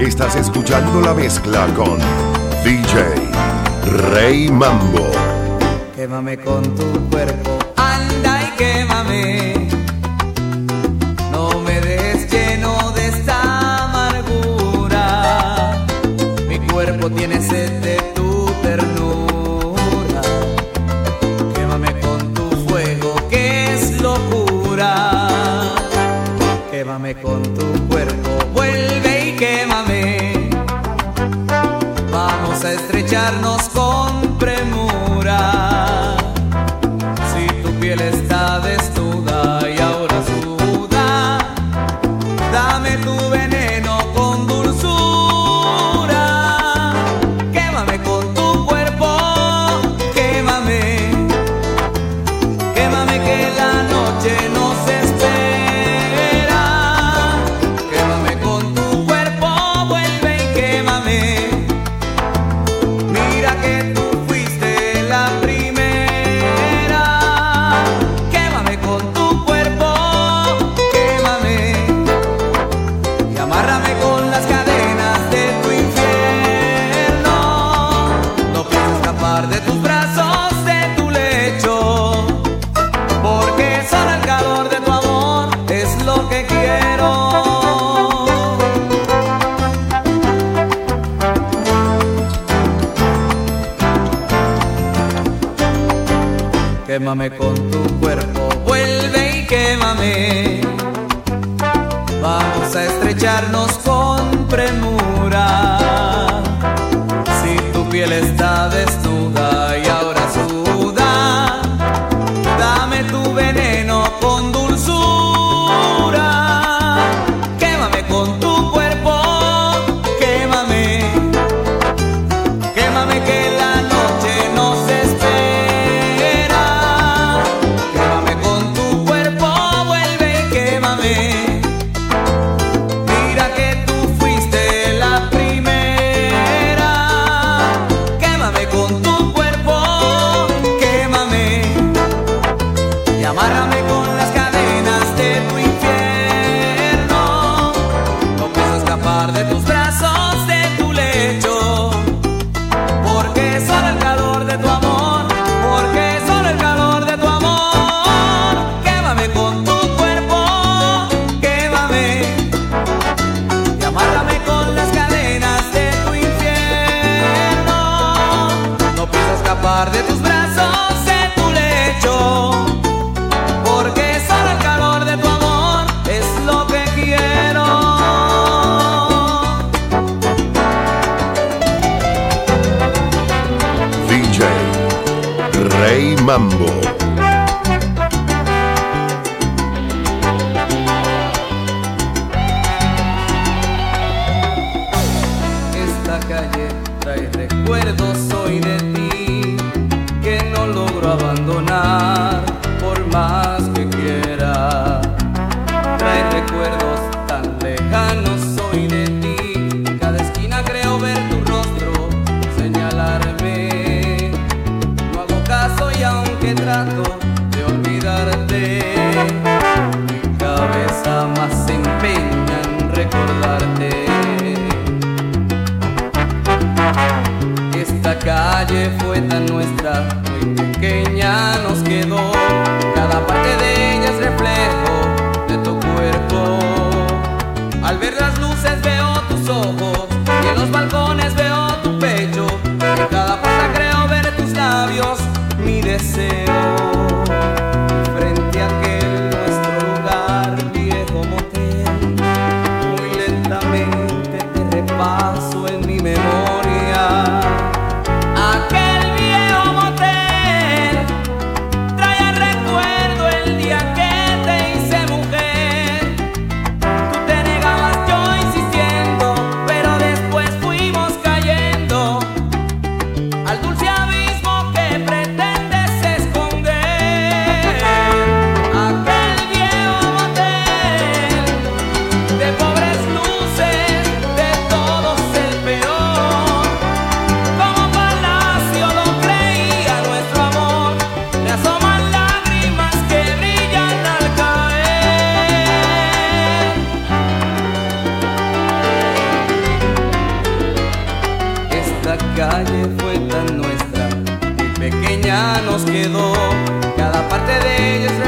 Estás escuchando la mezcla con DJ Rey Mambo. Quémame con tu cuerpo. Anda y quémame. No me dejes lleno de esta amargura. Mi cuerpo tiene sed de a estrecharnos con Llámame con tu de tus brazos en tu lecho, porque solo el calor de tu amor es lo que quiero. DJ Rey Mambo. abandonar por más que quiera. Trae recuerdos tan lejanos hoy de ti. En cada esquina creo ver tu rostro señalarme. No hago caso y aunque trato de olvidarte, mi cabeza más se empeña en recordarte. Esta calle fue tan nuestra Al ver las luces veo tus ojos y en los balcones veo nos quedó, cada parte de ella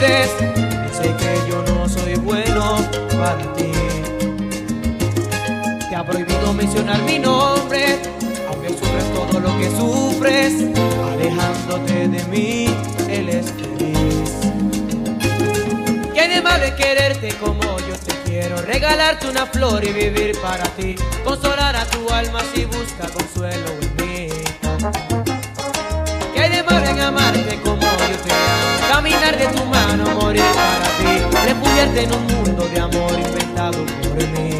olvides. Sé que yo no soy bueno para ti. Te ha prohibido mencionar mi nombre, aunque sufres todo lo que sufres, alejándote de mí, él es feliz. ¿Qué de quererte como yo te quiero? Regalarte una flor y vivir para ti, consolar a tu alma si busca consuelo. Caminar de tu mano, morir para ti, refugiarte en un mundo de amor inventado por mí.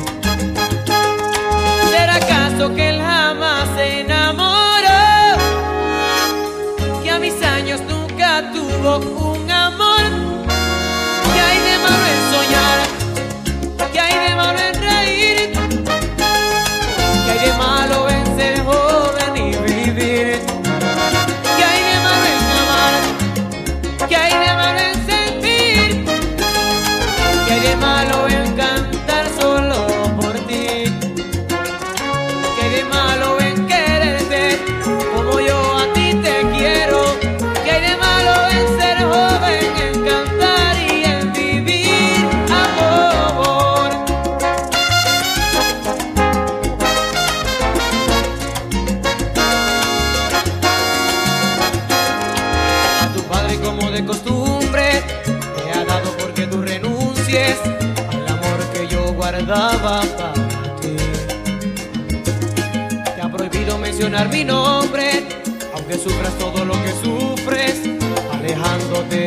¿Será acaso que él jamás se enamoró? Que a mis años nunca tuvo un amor. ¿Qué hay de malo en soñar? ¿Qué hay de malo en reír? ¿Qué hay de malo?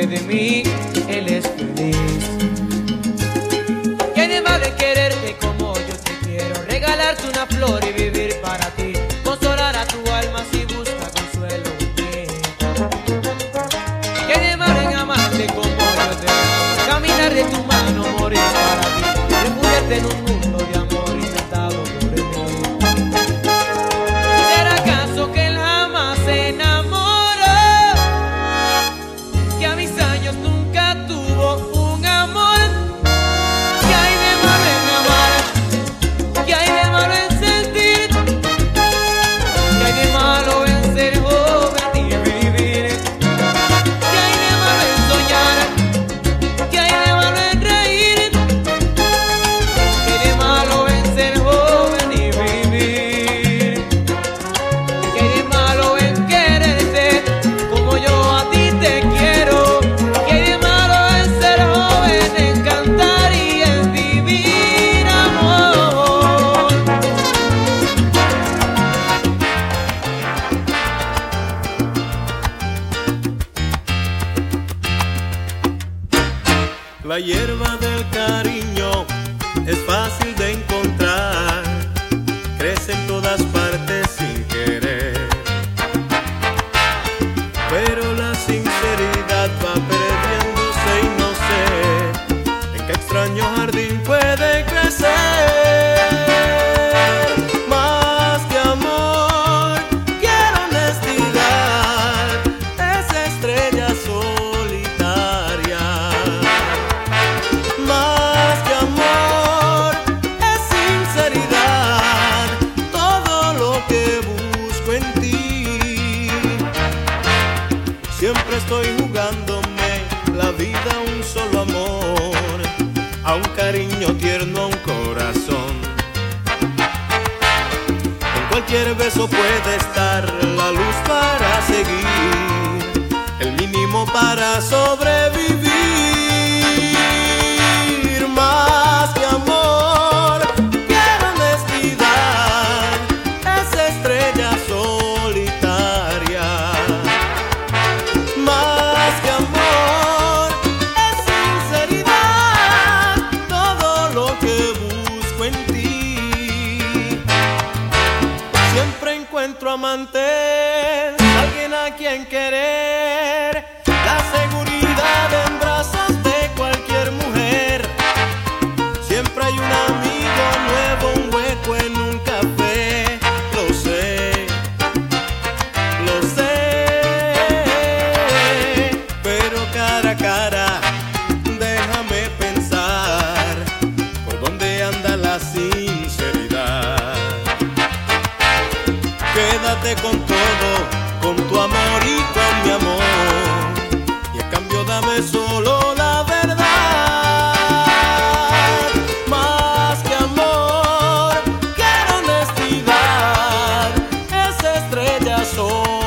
de mí, Él es feliz. ¿Quién más de quererte como yo te quiero? Regalarte una flor y la hierba del campo. bueno. corazón.